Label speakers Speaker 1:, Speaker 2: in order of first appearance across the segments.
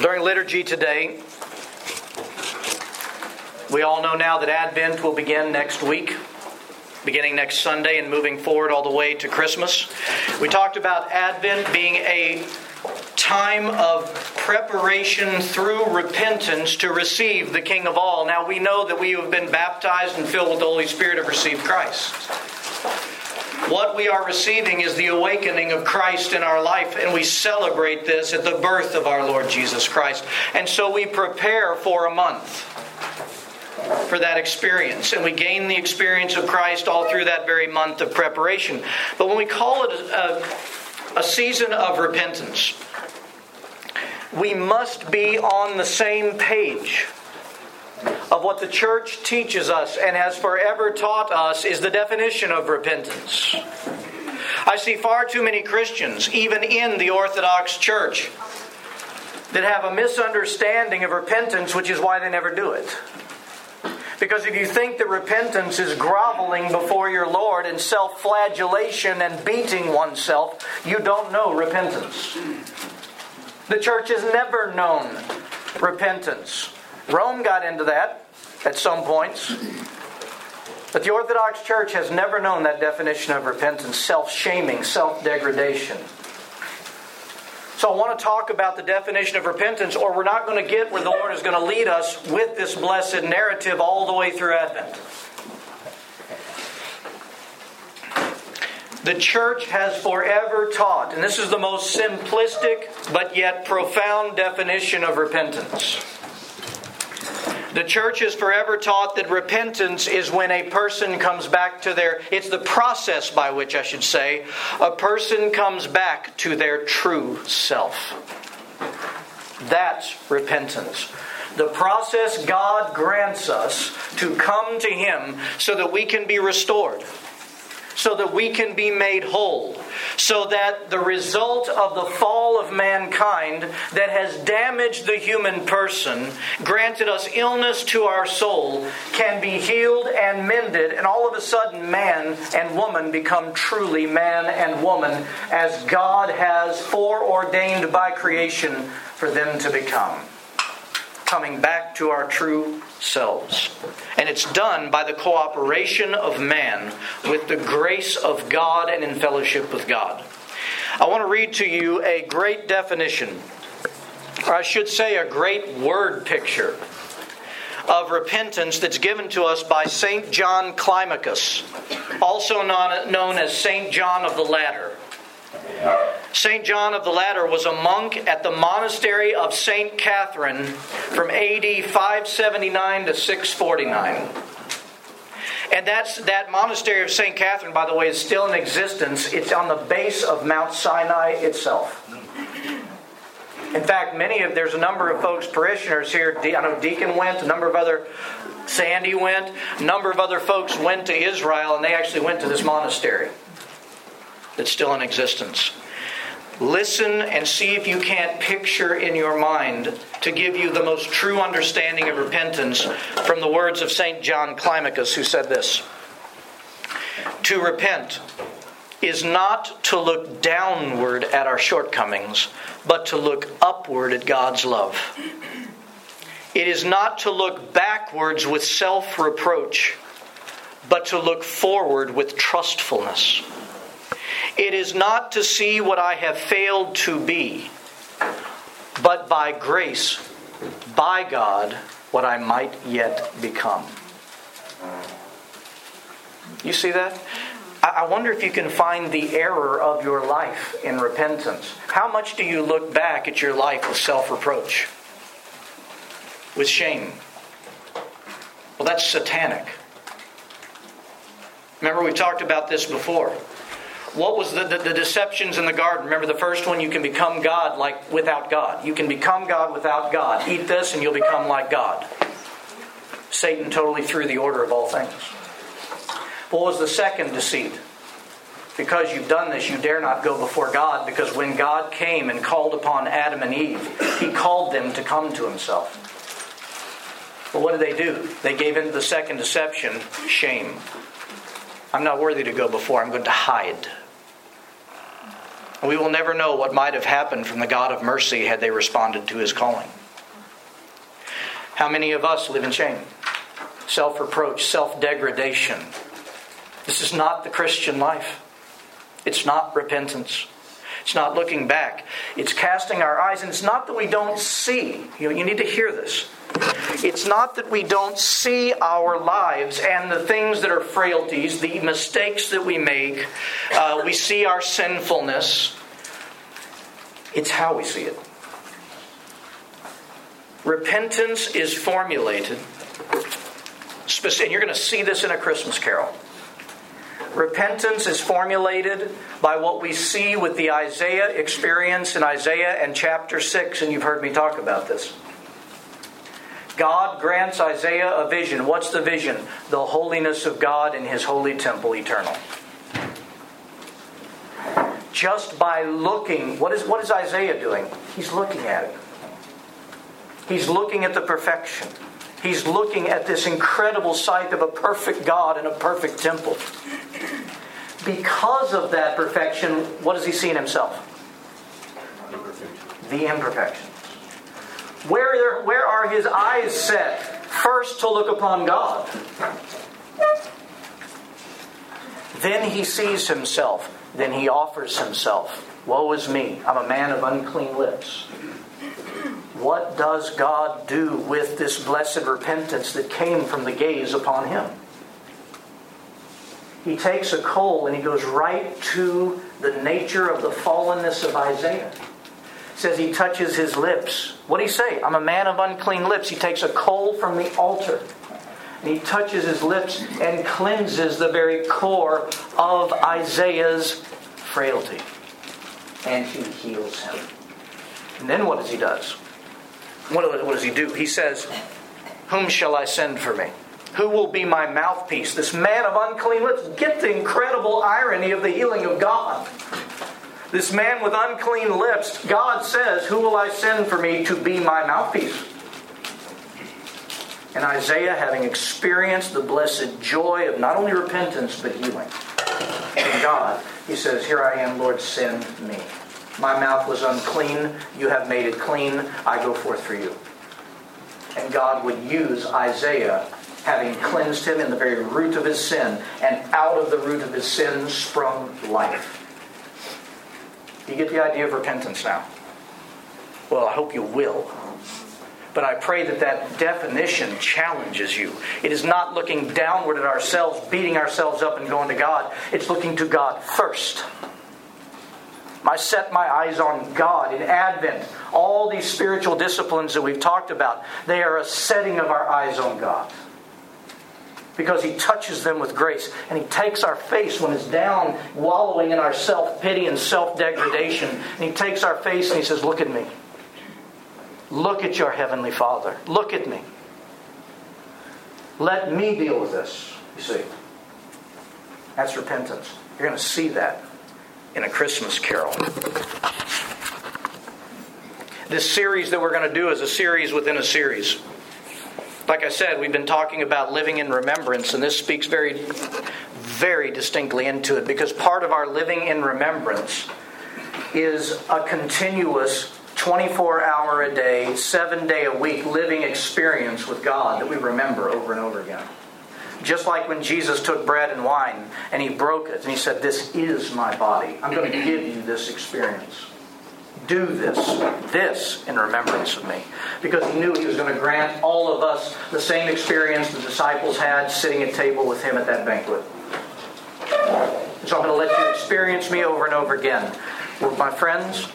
Speaker 1: During liturgy today, we all know now that Advent will begin next week, beginning next Sunday and moving forward all the way to Christmas. We talked about Advent being a time of preparation through repentance to receive the King of all. Now we know that we have been baptized and filled with the Holy Spirit have received Christ. What we are receiving is the awakening of Christ in our life, and we celebrate this at the birth of our Lord Jesus Christ. And so we prepare for a month for that experience. And we gain the experience of Christ all through that very month of preparation. But when we call it a, a, season of repentance, we must be on the same page of what the church teaches us and has forever taught us is the definition of repentance. I see far too many Christians, even in the Orthodox Church, that have a misunderstanding of repentance, which is why they never do it. Because if you think that repentance is groveling before your Lord and self flagellation and beating oneself, you don't know repentance. The church has never known repentance. Rome got into that at some points. But the Orthodox Church has never known that definition of repentance self shaming, self degradation. So I want to talk about the definition of repentance, or we're not going to get where the Lord is going to lead us with this blessed narrative all the way through Advent. The church has forever taught, and this is the most simplistic but yet profound definition of repentance. The church is forever taught that repentance is when a person comes back to their, it's the process by which I should say, a person comes back to their true self. That's repentance. The process God grants us to come to Him so that we can be restored so that we can be made whole. So that the result of the fall of mankind that has damaged the human person, granted us illness to our soul, can be healed and mended, and all of a sudden man and woman become truly man and woman as God has foreordained by creation for them to become coming back to our true selves. And it's done by the cooperation of man with the grace of God and in fellowship with God. I want to read to you a great definition, or I should say, a great word picture of repentance that's given to us by St. John Climacus, also known as St. John of the Ladder. St. John of the Ladder was a monk at the monastery of St. Catherine from AD 579 to 649. And that's that monastery of St. Catherine, by the way, is still in existence. It's on the base of Mount Sinai itself. In fact, many of there's a number of folks, parishioners here. I know Deacon went, a number of other, Sandy went, a number of other folks went to Israel, and they actually went to this monastery that's still in existence. Listen and see if you can't picture in your mind to give you the most true understanding of repentance from the words of St. John Climacus, who said this To repent is not to look downward at our shortcomings, but to look upward at God's love. It is not to look backwards with self reproach, but to look forward with trustfulness. It is not to see what I have failed to be, but by grace, by God, what I might yet become. You see that? I wonder if you can find the error of your life in repentance. How much do you look back at your life with self reproach? With shame? Well, that's satanic. Remember, we talked about this before. What was the, the, the, deceptions in the garden? Remember the first one? You can become God like without God. You can become God without God. Eat this and you'll become like God. Satan totally threw the order of all things. What was the second deceit? Because you've done this, you dare not go before God, because when God came and called upon Adam and Eve, he called them to come to himself. But what did they do? They gave in to the second deception shame. I'm not worthy to go before, I'm going to hide. We will never know what might have happened from the God of mercy had they responded to his calling. How many of us live in shame? Self reproach, self degradation. This is not the Christian life. It's not repentance. It's not looking back. It's casting our eyes, and it's not that we don't see. You, know, you need to hear this. It's not that we don't see our lives and the things that are frailties, the mistakes that we make. Uh, we see our sinfulness. It's how we see it. Repentance is formulated, and you're going to see this in a Christmas carol. Repentance is formulated by what we see with the Isaiah experience in Isaiah and chapter 6, and you've heard me talk about this. God grants Isaiah a vision. What's the vision? The holiness of God in his holy temple eternal. Just by looking, what is, what is Isaiah doing? He's looking at it. He's looking at the perfection. He's looking at this incredible sight of a perfect God in a perfect temple. Because of that perfection, what does he see in himself? The imperfections. Where, where are his eyes set? First to look upon God. Then he sees himself. Then he offers himself. Woe is me. I'm a man of unclean lips. What does God do with this blessed repentance that came from the gaze upon him? He takes a coal and he goes right to the nature of the fallenness of Isaiah says he touches his lips. What do he say? I'm a man of unclean lips. He takes a coal from the altar and he touches his lips and cleanses the very core of Isaiah's frailty. And he heals him. And then what does he does? What, what does he do? He says, Whom shall I send for me? Who will be my mouthpiece? This man of unclean lips. Get the incredible irony of the healing of God. This man with unclean lips, God says, Who will I send for me to be my mouthpiece? And Isaiah, having experienced the blessed joy of not only repentance but healing in God, he says, Here I am, Lord, send me. My mouth was unclean, you have made it clean, I go forth for you. And God would use Isaiah, having cleansed him in the very root of his sin, and out of the root of his sin sprung life. You get the idea of repentance now? Well, I hope you will. But I pray that that definition challenges you. It is not looking downward at ourselves, beating ourselves up, and going to God. It's looking to God first. I set my eyes on God in Advent. All these spiritual disciplines that we've talked about, they are a setting of our eyes on God because he touches them with grace. And he takes our face when it's down, wallowing in our self pity and self degradation. And he takes our face and he says, Look at me. Look at your heavenly Father. Look at me. Let me deal with this. You see. That's repentance. You're going to see that in a Christmas carol. This series that we're going to do is a series within a series. Like I said, we've been talking about living in remembrance, and this speaks very, very distinctly into it because part of our living in remembrance is a continuous 24 hour a day, seven day a week living experience with God that we remember over and over again. Just like when Jesus took bread and wine and he broke it and he said, This is my body. I'm going to give you this experience do this, this in remembrance of me. Because he knew he was going to grant all of us the same experience the disciples had sitting at table with him at that banquet. So I'm going to let you experience me over and over again. Well, my friends,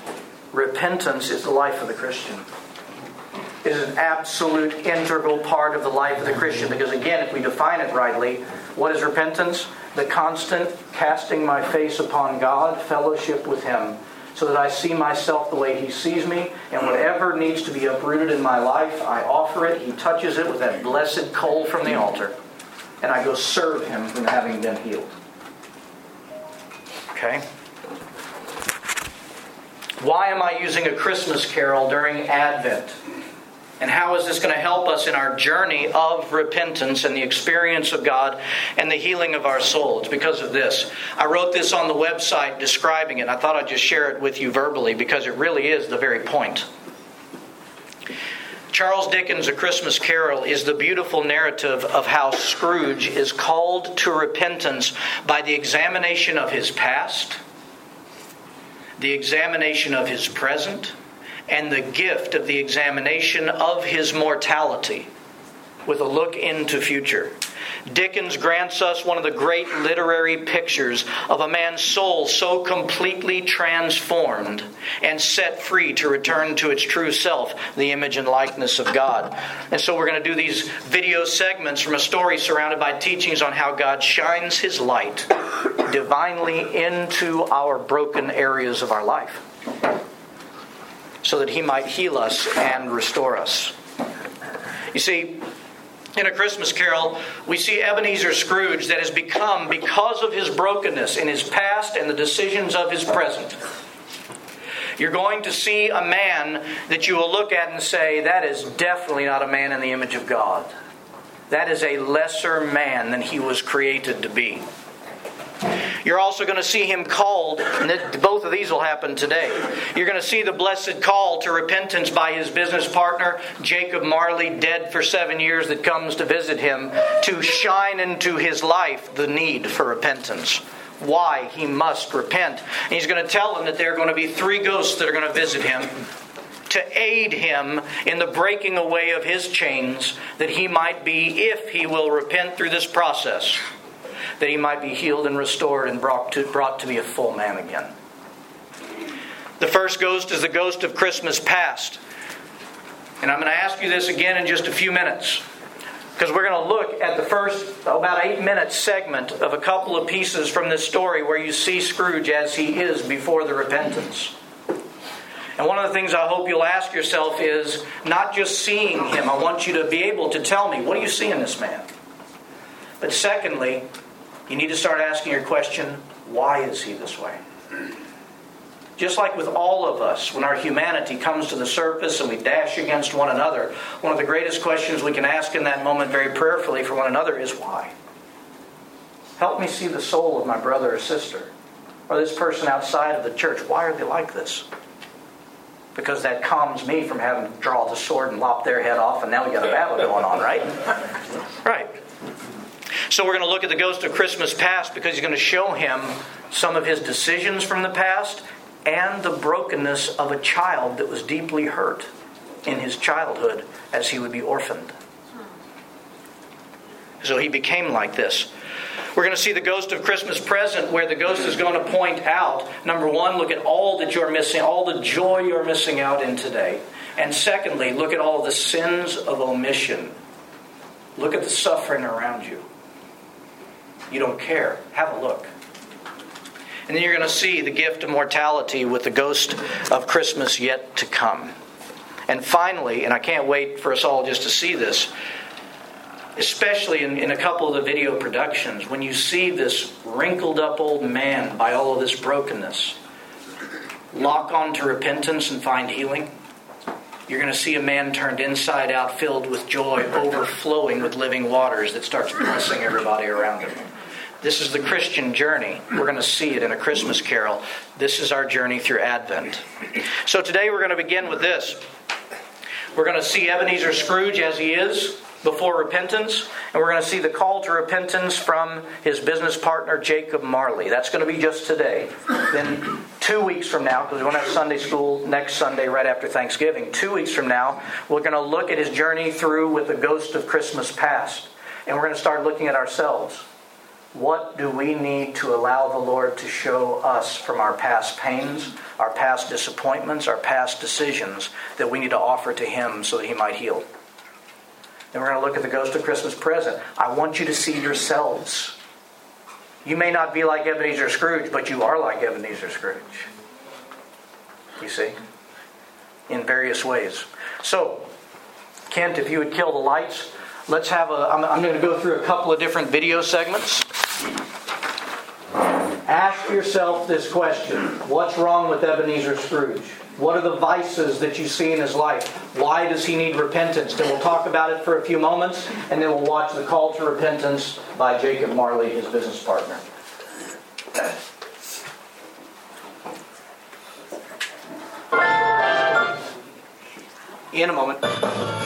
Speaker 1: repentance is the life of the Christian. It is an absolute integral part of the life of the Christian because, again, if we define it rightly, what is repentance? The constant casting my face upon God, fellowship with Him, so that I see myself the way He sees me, and whatever needs to be uprooted in my life, I offer it. He touches it with that blessed coal from the altar, and I go serve Him from having been healed. Okay? Why am I using a Christmas carol during Advent? And how is this going to help us in our journey of repentance and the experience of God and the healing of our soul? It's because of this. I wrote this on the website describing it. I thought I'd just share it with you verbally because it really is the very point. Charles Dickens' A Christmas Carol is the beautiful narrative of how Scrooge is called to repentance by the examination of his past, the examination of his present, and the gift of the examination of his mortality with a look into future. Dickens grants us one of the great literary pictures of a man's soul so completely transformed and set free to return to its true self, the image and likeness of God. And so we're going to do these video segments from a story surrounded by teachings on how God shines his light divinely into our broken areas of our life so that he might heal us and restore us. You see, in A Christmas Carol, we see Ebenezer Scrooge that has become, because of his brokenness in his past and the decisions of his present, you're going to see a man that you will look at and say, that is definitely not a man in the image of God. That is a lesser man than he was created to be. You're also going to see him called, and both of these will happen today. You're going to see the blessed call to repentance by his business partner, Jacob Marley, dead for seven years, that comes to visit him to shine into his life the need for repentance. Why he must repent. And he's going to tell him that there are going to be three ghosts that are going to visit him to aid him in the breaking away of his chains, that he might be, if he will repent through this process, that he might be healed and restored and brought to, brought to be a full man again. The first ghost is the ghost of Christmas past. And I'm going to ask you this again in just a few minutes. Because we're going to look at the first about eight minute segment of a couple of pieces from this story where you see Scrooge as he is before the repentance. And one of the things I hope you'll ask yourself is not just seeing him, I want you to be able to tell me, what do you see in this man? But secondly, you need to start asking your question why is he this way? Just like with all of us, when our humanity comes to the surface and we dash against one another, one of the greatest questions we can ask in that moment very prayerfully for one another is why? Help me see the soul of my brother or sister, or this person outside of the church. Why are they like this? Because that calms me from having to draw the sword and lop their head off, and now we got a battle going on, right? Right. So we're going to look at the ghost of Christmas past because he's going to show him some of his decisions from the past and the brokenness of a child that was deeply hurt in his childhood as he would be orphaned. So he became like this. We're going to see the ghost of Christmas present, where the ghost is going to point out number one, look at all that you're missing, all the joy you're missing out in today. And secondly, look at all the sins of omission. Look at the suffering around you. You don't care. Have a look. And then you're going to see the gift of mortality with the ghost of Christmas yet to come. And finally, and I can't wait for us all just to see this, especially in, in a couple of the video productions, when you see this wrinkled up old man by all of this brokenness lock on to repentance and find healing, you're going to see a man turned inside out, filled with joy, overflowing with living waters that starts blessing everybody around him. This is the Christian journey. We're going to see it in a Christmas carol. This is our journey through Advent. So today we're going to begin with this. We're going to see Ebenezer Scrooge as he is before repentance, and we're going to see the call to repentance from his business partner, Jacob Marley. That's going to be just today. Then, two weeks from now, because we won't have Sunday school next Sunday right after Thanksgiving, two weeks from now, we're going to look at his journey through with the ghost of Christmas past. And we're going to start looking at ourselves. What do we need to allow the Lord to show us from our past pains, our past disappointments, our past decisions that we need to offer to Him so that He might heal? Then we're going to look at the ghost of Christmas present. I want you to see yourselves. You may not be like Ebenezer Scrooge, but you are like Ebenezer Scrooge. You see? In various ways. So, Kent, if you would kill the lights, let's have a. I'm, I'm going to go through a couple of different video segments. Ask yourself this question What's wrong with Ebenezer Scrooge? What are the vices that you see in his life? Why does he need repentance? Then we'll talk about it for a few moments, and then we'll watch The Call to Repentance by Jacob Marley, his business partner. In a moment.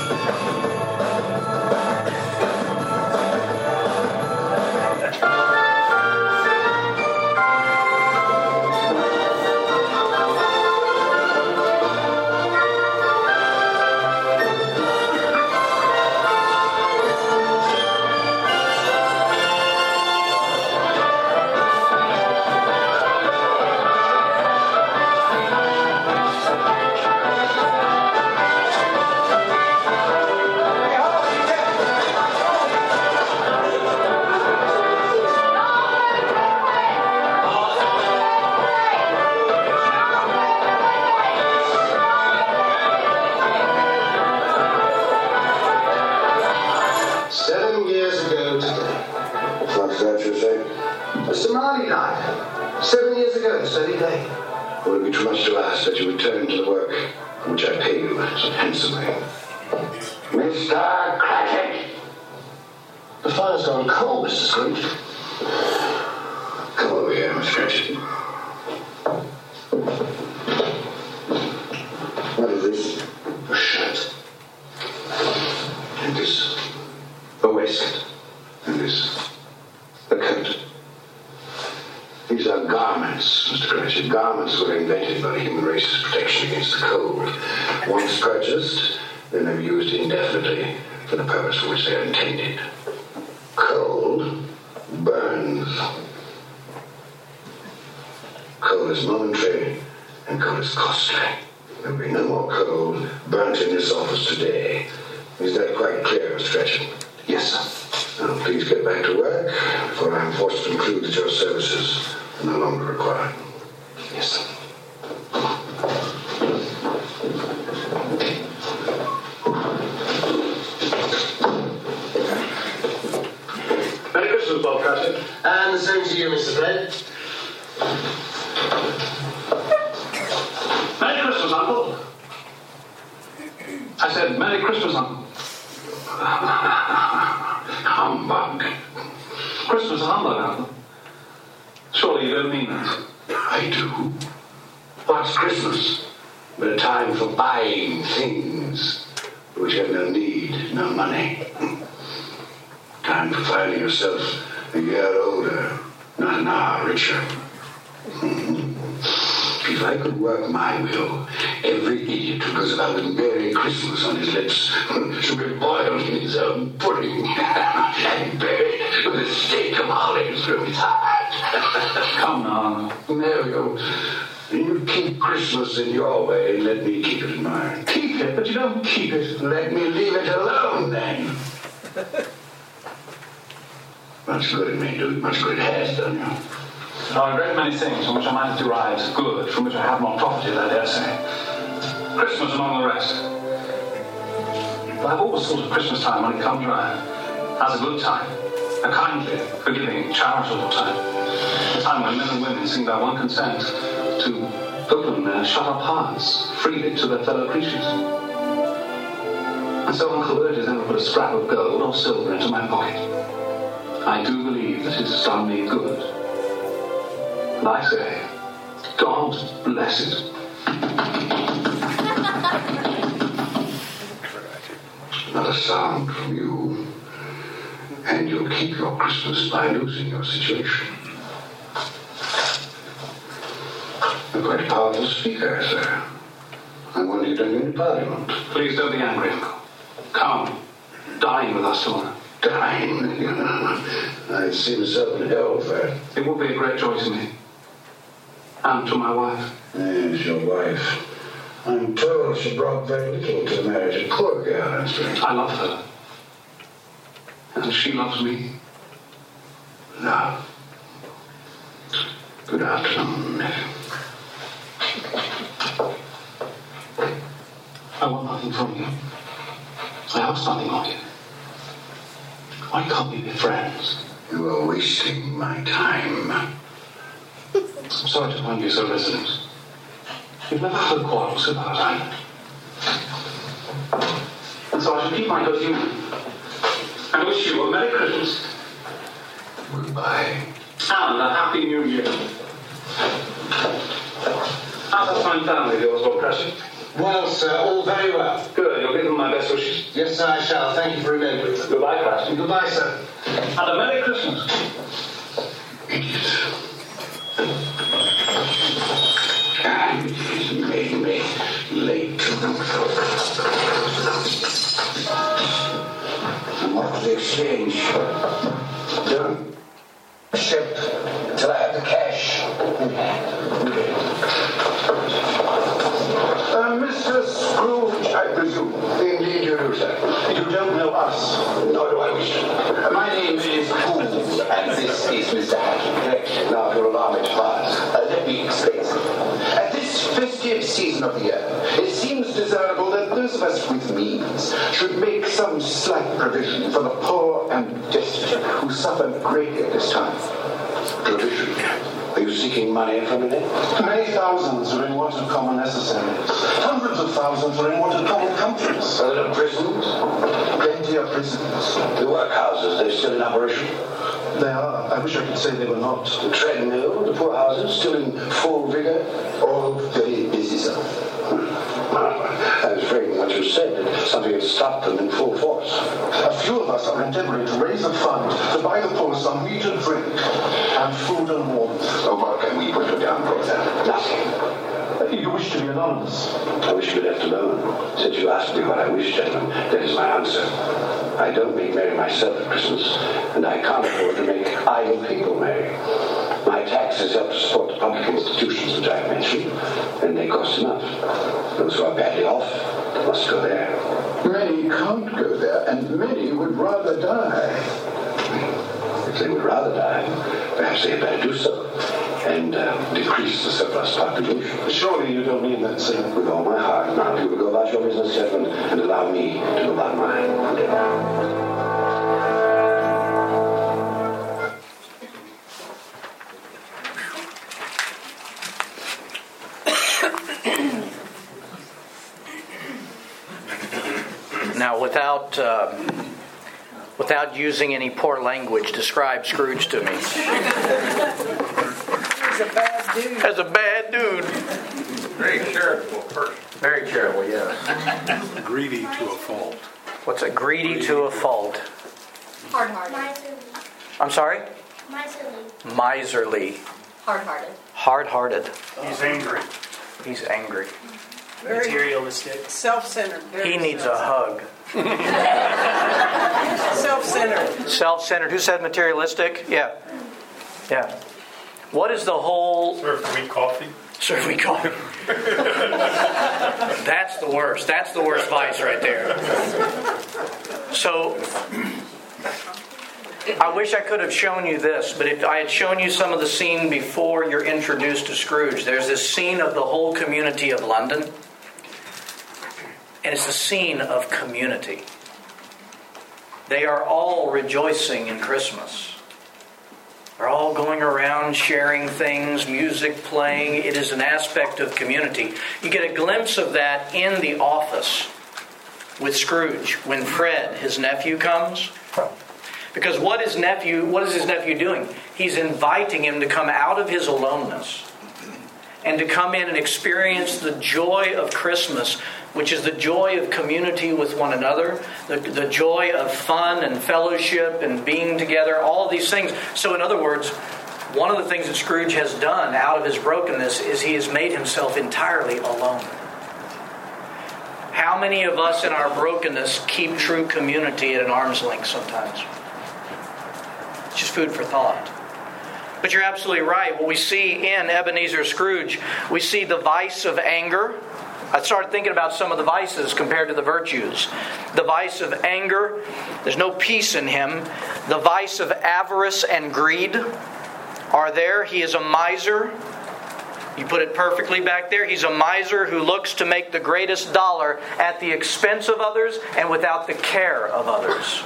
Speaker 2: Very day.
Speaker 3: Would it be too much to ask that you return to the work for which I pay you so handsomely? Mr. Cratchit!
Speaker 2: The fire's gone cold, Mr. Scrooge.
Speaker 3: Come now, There we go. You keep Christmas in your way and let me keep it in mine.
Speaker 4: Keep it, but you don't keep it.
Speaker 3: Let me leave it alone then. much good it may do, much good it has done you.
Speaker 4: There are a great many things from which I might have derived good, from which I have not profited, I dare say. Christmas among the rest. But I've always thought of Christmas time when it comes round as a good time, a kindly, forgiving, charitable time. A time when men and women seem by one consent to open their shut up hearts freely to their fellow creatures. And so Uncle them to put a scrap of gold or silver into my pocket. I do believe that it has done me good. And I say, God bless it.
Speaker 3: Not a sound from you. And you'll keep your Christmas by losing your situation. You're quite powerful speaker, sir. I wonder you go into Parliament.
Speaker 4: Please don't be angry, Uncle. Come, dine with us tomorrow.
Speaker 3: Dine. I'd see myself in hell for it.
Speaker 4: Would be a great joy to me. And to my wife.
Speaker 3: Yes, your wife. I'm told she brought very little to the marriage. A poor girl, I'm.
Speaker 4: I love her. And she loves me.
Speaker 3: Love. Good afternoon.
Speaker 4: I want nothing from you. I ask nothing of you. Why can't we be friends?
Speaker 3: You are wasting my time.
Speaker 4: I'm sorry to find you so resolute. We've never had a quarrel so far, right? And so I shall keep my good humour. And wish you a Merry Christmas.
Speaker 2: Goodbye.
Speaker 4: And a Happy New Year. How's that fine family of yours, Lord Crescent?
Speaker 5: Well, sir, all very well.
Speaker 4: Good, you'll give them my best wishes.
Speaker 5: Yes, sir, I shall. Thank you for remembering them.
Speaker 4: Goodbye, Crescent.
Speaker 5: Goodbye, sir.
Speaker 4: And a Merry Christmas.
Speaker 2: And he's made me late. And what was the exchange? Done.
Speaker 5: Shipped till I have the cash in hand.
Speaker 2: Uh, Mr. Scrooge, I presume. Indeed you do, sir.
Speaker 5: You don't know us.
Speaker 2: Nor do I wish to.
Speaker 5: My name is Poole, and this is Mr. Hackett.
Speaker 2: Now allow me to pass.
Speaker 5: Uh, let me explain. At this festive season of the year, it seems desirable that those of us with means should make some slight provision for the poor and destitute who suffer greatly at this time.
Speaker 2: Provision. Are you seeking money from me?
Speaker 5: Many thousands are in want of common necessaries. Hundreds of thousands are in want of common comforts.
Speaker 2: Are there prisons?
Speaker 5: Plenty of prisons.
Speaker 2: The workhouses, they're still in operation?
Speaker 5: They are. I wish I could say they were not.
Speaker 2: The treadmill, the poorhouses, still in full vigor?
Speaker 5: All very busy, sir.
Speaker 2: I was afraid from what you said that something had stopped them in full force.
Speaker 5: A few of us are endeavoring to raise a fund to buy the poor some meat and drink, and food and warmth.
Speaker 2: Oh, what can we put you down for that? Nothing.
Speaker 5: You wish to be anonymous.
Speaker 2: I wish to be left alone. Since you asked me what I wish, gentlemen, that is my answer. I don't make merry myself at Christmas, and I can't afford to make idle people merry. My taxes help to support the public institutions which I have mentioned, and they cost enough. Those who are badly off must go there.
Speaker 5: Many can't go there, and many would rather die.
Speaker 2: If they would rather die, perhaps they had better do so, and uh, decrease the surplus population.
Speaker 5: Surely you don't mean that, sir.
Speaker 2: With all my heart. Now, you will go about your business, gentlemen, and allow me to go about mine.
Speaker 1: Without uh, without using any poor language, describe Scrooge to me.
Speaker 6: He's a bad dude.
Speaker 1: As a bad dude.
Speaker 7: Very charitable person.
Speaker 1: Very charitable, yes.
Speaker 7: Greedy to a fault.
Speaker 1: What's a greedy to a fault?
Speaker 8: Hard-hearted.
Speaker 1: I'm sorry?
Speaker 8: Miserly.
Speaker 1: Miserly.
Speaker 8: Hard-hearted.
Speaker 1: Hard-hearted.
Speaker 7: He's angry.
Speaker 1: He's angry.
Speaker 6: Very
Speaker 9: Materialistic.
Speaker 6: self-centered.
Speaker 1: He needs a hug.
Speaker 6: Self-centered.
Speaker 1: Self-centered. Who said materialistic? Yeah. Yeah. What is the whole
Speaker 7: Serve weak coffee.
Speaker 1: Serve we coffee. That's the worst. That's the worst vice right there. So, I wish I could have shown you this, but if I had shown you some of the scene before you're introduced to Scrooge, there's this scene of the whole community of London, and it's a scene of community. They are all rejoicing in Christmas. They're all going around sharing things, music playing. It is an aspect of community. You get a glimpse of that in the office with Scrooge when Fred, his nephew, comes. Because what is nephew what is his nephew doing? He's inviting him to come out of his aloneness and to come in and experience the joy of Christmas, which is the joy of community with one another, the, the joy of fun and fellowship and being together, all of these things. So, in other words, one of the things that Scrooge has done out of his brokenness is he has made himself entirely alone. How many of us in our brokenness keep true community at an arm's length sometimes? It's just food for thought. But you're absolutely right. What we see in Ebenezer Scrooge, we see the vice of anger. I started thinking about some of the vices compared to the virtues. The vice of anger, there's no peace in him. The vice of avarice and greed are there. He is a miser. You put it perfectly back there. He's a miser who looks to make the greatest dollar at the expense of others and without the care of others.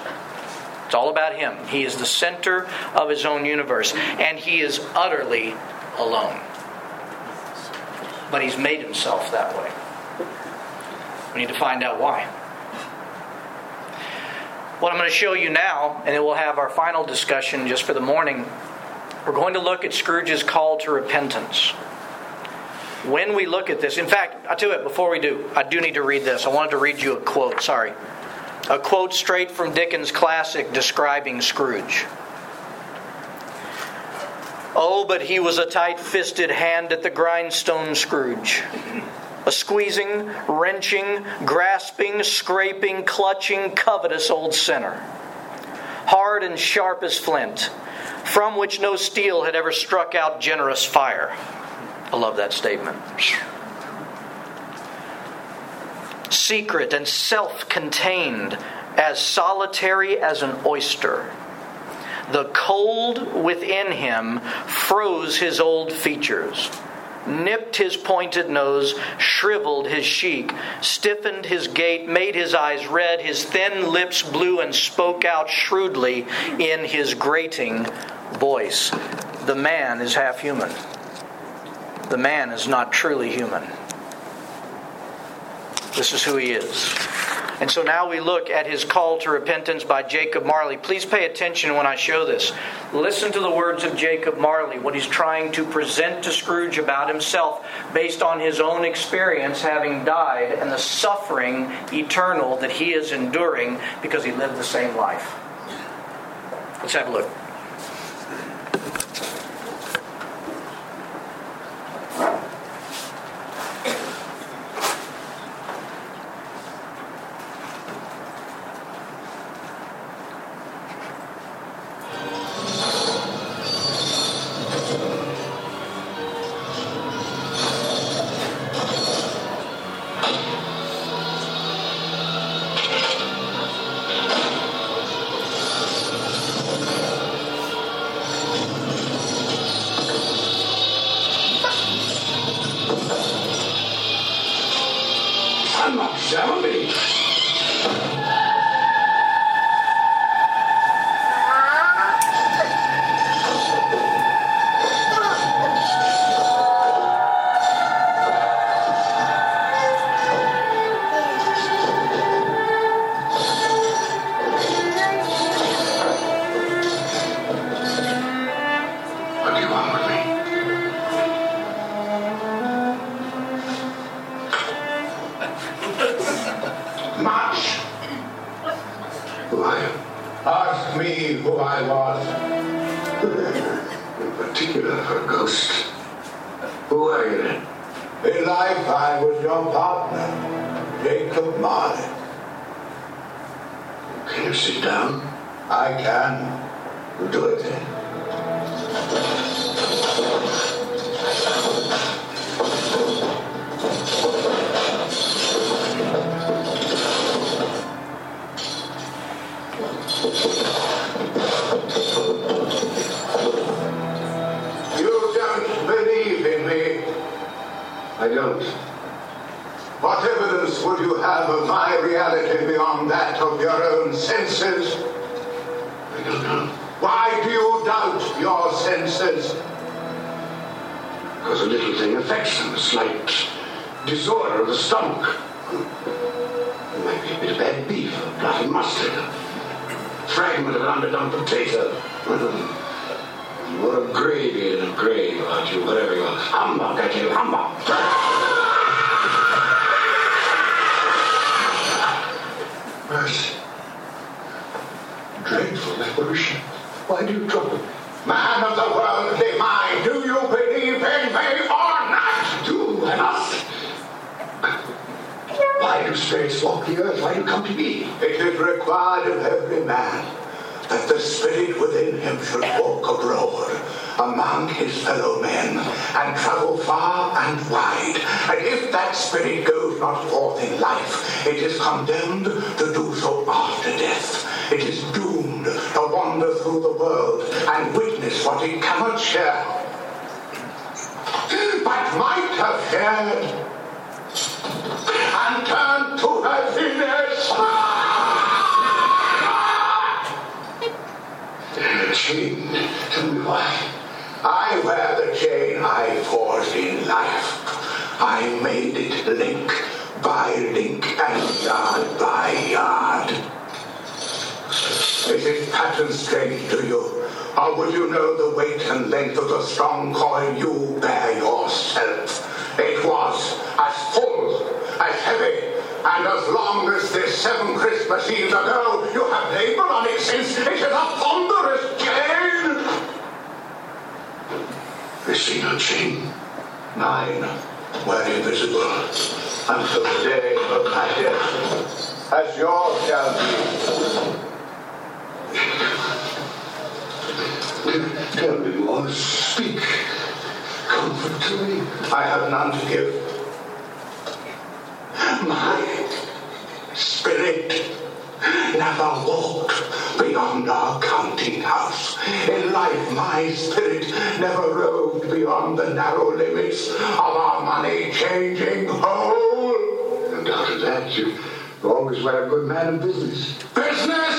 Speaker 1: It's all about him. He is the center of his own universe, and he is utterly alone. but he's made himself that way. We need to find out why. What I'm going to show you now, and then we'll have our final discussion just for the morning, we're going to look at Scrooge's call to repentance. When we look at this, in fact, I'll tell you what, before we do, I do need to read this. I wanted to read you a quote, sorry. A quote straight from Dickens' classic describing Scrooge. Oh, but he was a tight fisted hand at the grindstone, Scrooge. A squeezing, wrenching, grasping, scraping, clutching, covetous old sinner. Hard and sharp as flint, from which no steel had ever struck out generous fire. I love that statement. Secret and self contained, as solitary as an oyster. The cold within him froze his old features nipped his pointed nose, shriveled his cheek, stiffened his gait, made his eyes red, his thin lips blue, and spoke out shrewdly in his grating voice. The man is half human. The man is not truly human. This is who he is. And so now we look at his call to repentance by Jacob Marley. Please pay attention when I show this. Listen to the words of Jacob Marley, what he's trying to present to Scrooge about himself based on his own experience having died and the suffering eternal that he is enduring because he lived the same life. Let's have a look.
Speaker 3: I can. Do it. You don't believe in me. I don't. What evidence would you have of my reality beyond that of your own senses? Why do you doubt your senses? Because a little thing affects them, a slight disorder of the stomach. It might be a bit of bad beef, a blot of mustard, a fragment of an underdone potato. What a gravy in a grave, aren't you? Whatever you are. Humbug, I tell you, humbug. Mercy. Dreadful apparition. Why do you trouble? Man of the worldly mind, do you believe in me or not? Do and us? Why do spirits walk the earth? Why do you come to me? It is required of every man that the spirit within him should walk abroad among his fellow men and travel far and wide. And if that spirit goes not forth in life, it is condemned to do so after death. It is wander through the world and witness what it cannot share, but might have shared and turn to happiness. The chain, tell me why. I wear the chain I forged in life. I made it link by link and yard by yard. Is it pattern strange to you? Or would you know the weight and length of the strong coil you bear yourself? It was as full, as heavy, and as long as this seven Christmas Eves ago, you have labored on it since it is a ponderous chain. You see no chain? Mine were invisible until the day of my death, as yours shall be. Tell me more. Speak. Comfort to me. I have none to give. My spirit never walked beyond our counting house. In life, my spirit never roved beyond the narrow limits of our money changing hole. Doubt of that. You always were a good man of business. Business?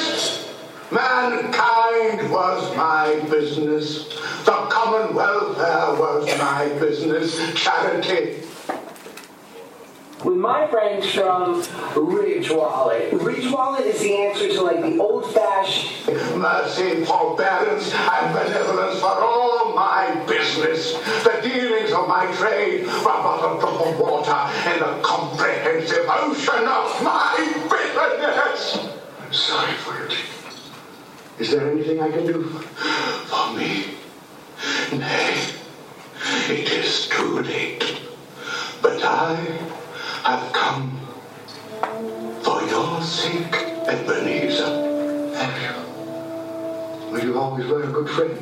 Speaker 3: Mankind was my business. The common welfare was my business. Charity.
Speaker 6: With my friends from Ridge Wallet. Ridge Wallet is the answer to like the old fashioned
Speaker 3: mercy, forbearance, and benevolence for all my business. The dealings of my trade were but a drop of water in the comprehensive ocean of my bitterness. I'm sorry for it. Is there anything I can do for me? Nay, it is too late. But I have come for your sake, Ebenezer. Have you? Well, you always were a good friend.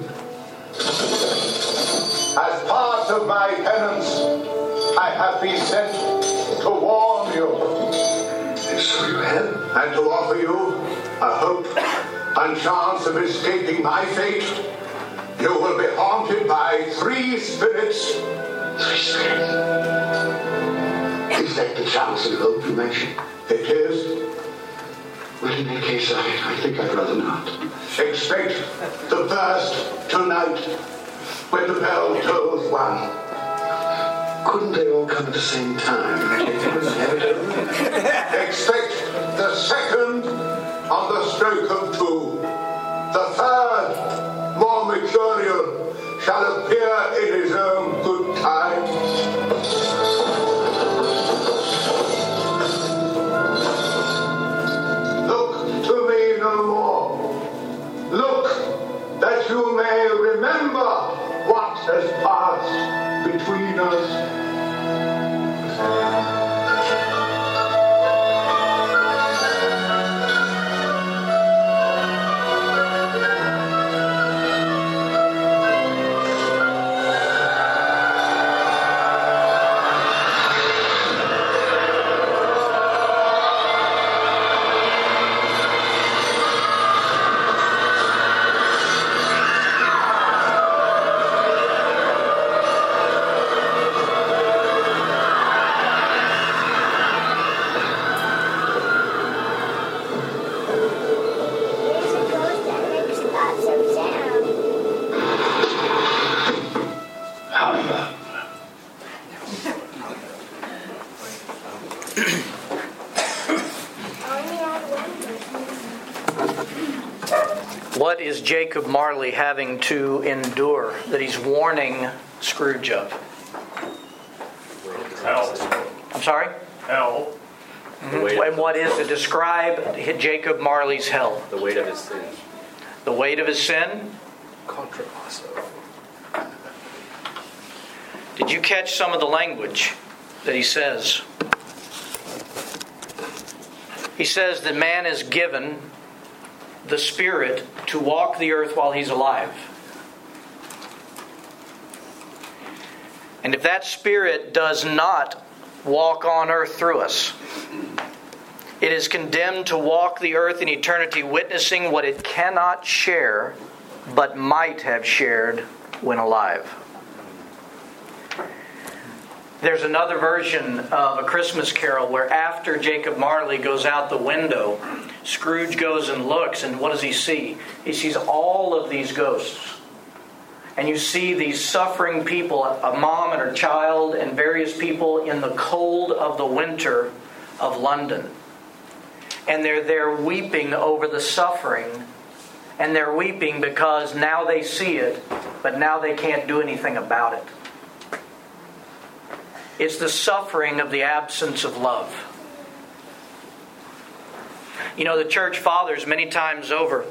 Speaker 3: As part of my penance, I have been sent to warn you. And so you have? And to offer you a hope and chance of escaping my fate. You will be haunted by three spirits. Three spirits? Is that the chance of hope you mentioned? It is. Well, in that case, I, I think I'd rather not. Expect the first tonight when the bell tolls one. Couldn't they all come at the same time? Expect the second on the stroke of shall appear in his own good time. Look to me no more. Look that you may remember what has passed between us.
Speaker 1: Jacob Marley having to endure that he's warning Scrooge of?
Speaker 7: Hell.
Speaker 1: I'm sorry?
Speaker 7: Hell.
Speaker 1: And what is it? Describe Jacob Marley's hell.
Speaker 10: The weight of his sin.
Speaker 1: The weight of his sin?
Speaker 10: Contrapasso.
Speaker 1: Did you catch some of the language that he says? He says that man is given the Spirit to walk the earth while he's alive. And if that Spirit does not walk on earth through us, it is condemned to walk the earth in eternity, witnessing what it cannot share, but might have shared when alive. There's another version of A Christmas Carol where after Jacob Marley goes out the window, Scrooge goes and looks, and what does he see? He sees all of these ghosts. and you see these suffering people, a mom and her child, and various people in the cold of the winter of London. And they're there weeping over the suffering, and they're weeping because now they see it, but now they can't do anything about it. It's the suffering of the absence of love. You know, the church fathers, many times over,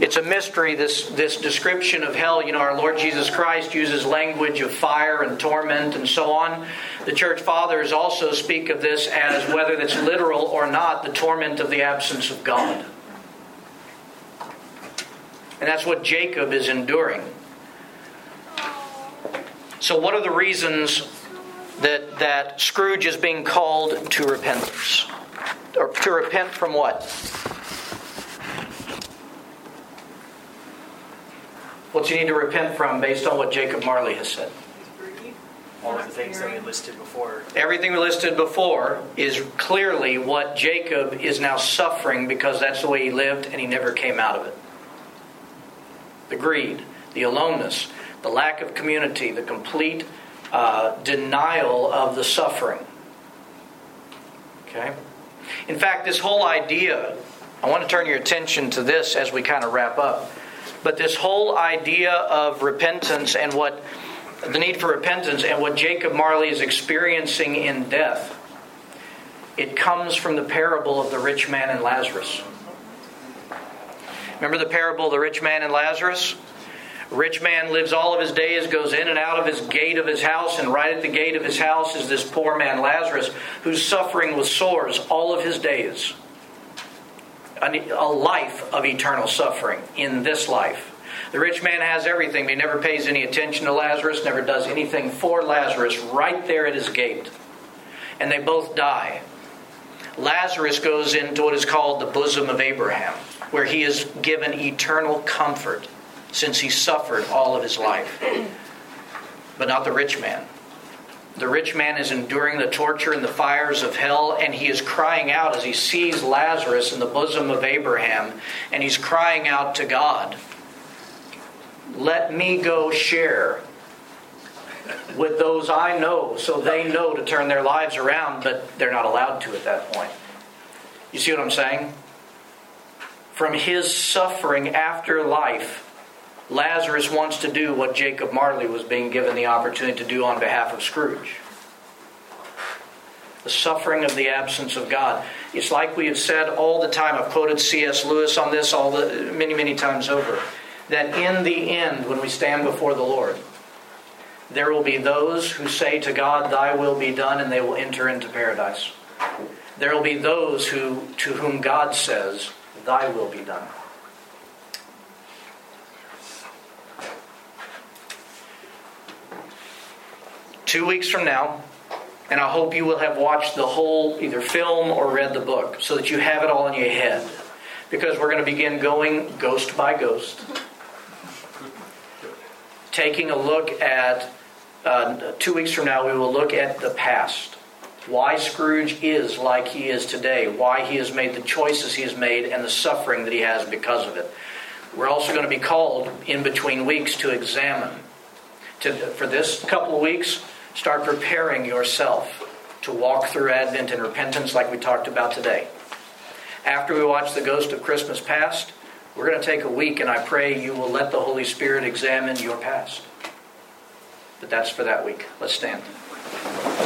Speaker 1: it's a mystery, this, this description of hell. You know, our Lord Jesus Christ uses language of fire and torment and so on. The church fathers also speak of this as, whether that's literal or not, the torment of the absence of God. And that's what Jacob is enduring. So, what are the reasons that, that Scrooge is being called to repentance? Or to repent from what? What you need to repent from based on what Jacob Marley has said?
Speaker 10: All of the things that we listed before.
Speaker 1: Everything we listed before is clearly what Jacob is now suffering because that's the way he lived and he never came out of it. The greed, the aloneness, the lack of community, the complete uh, denial of the suffering. Okay? In fact, this whole idea, I want to turn your attention to this as we kind of wrap up. But this whole idea of repentance and what the need for repentance and what Jacob Marley is experiencing in death, it comes from the parable of the rich man and Lazarus. Remember the parable of the rich man and Lazarus? Rich man lives all of his days, goes in and out of his gate of his house, and right at the gate of his house is this poor man, Lazarus, who's suffering with sores all of his days. A life of eternal suffering in this life. The rich man has everything, but he never pays any attention to Lazarus, never does anything for Lazarus right there at his gate. And they both die. Lazarus goes into what is called the bosom of Abraham, where he is given eternal comfort since he suffered all of his life. But not the rich man. The rich man is enduring the torture and the fires of hell, and he is crying out as he sees Lazarus in the bosom of Abraham, and he's crying out to God, Let me go share with those I know so they know to turn their lives around, but they're not allowed to at that point. You see what I'm saying? From his suffering after life, Lazarus wants to do what Jacob Marley was being given the opportunity to do on behalf of Scrooge. The suffering of the absence of God. It's like we have said all the time. I've quoted C.S. Lewis on this all the, many, many times over. That in the end, when we stand before the Lord, there will be those who say to God, Thy will be done, and they will enter into paradise. There will be those who, to whom God says, Thy will be done. Two weeks from now, and I hope you will have watched the whole either film or read the book so that you have it all in your head. Because we're going to begin going ghost by ghost, taking a look at, uh, two weeks from now, we will look at the past. Why Scrooge is like he is today, why he has made the choices he has made, and the suffering that he has because of it. We're also going to be called in between weeks to examine. To, for this couple of weeks, Start preparing yourself to walk through Advent and repentance like we talked about today. After we watch The Ghost of Christmas Past, we're going to take a week and I pray you will let the Holy Spirit examine your past. But that's for that week. Let's stand.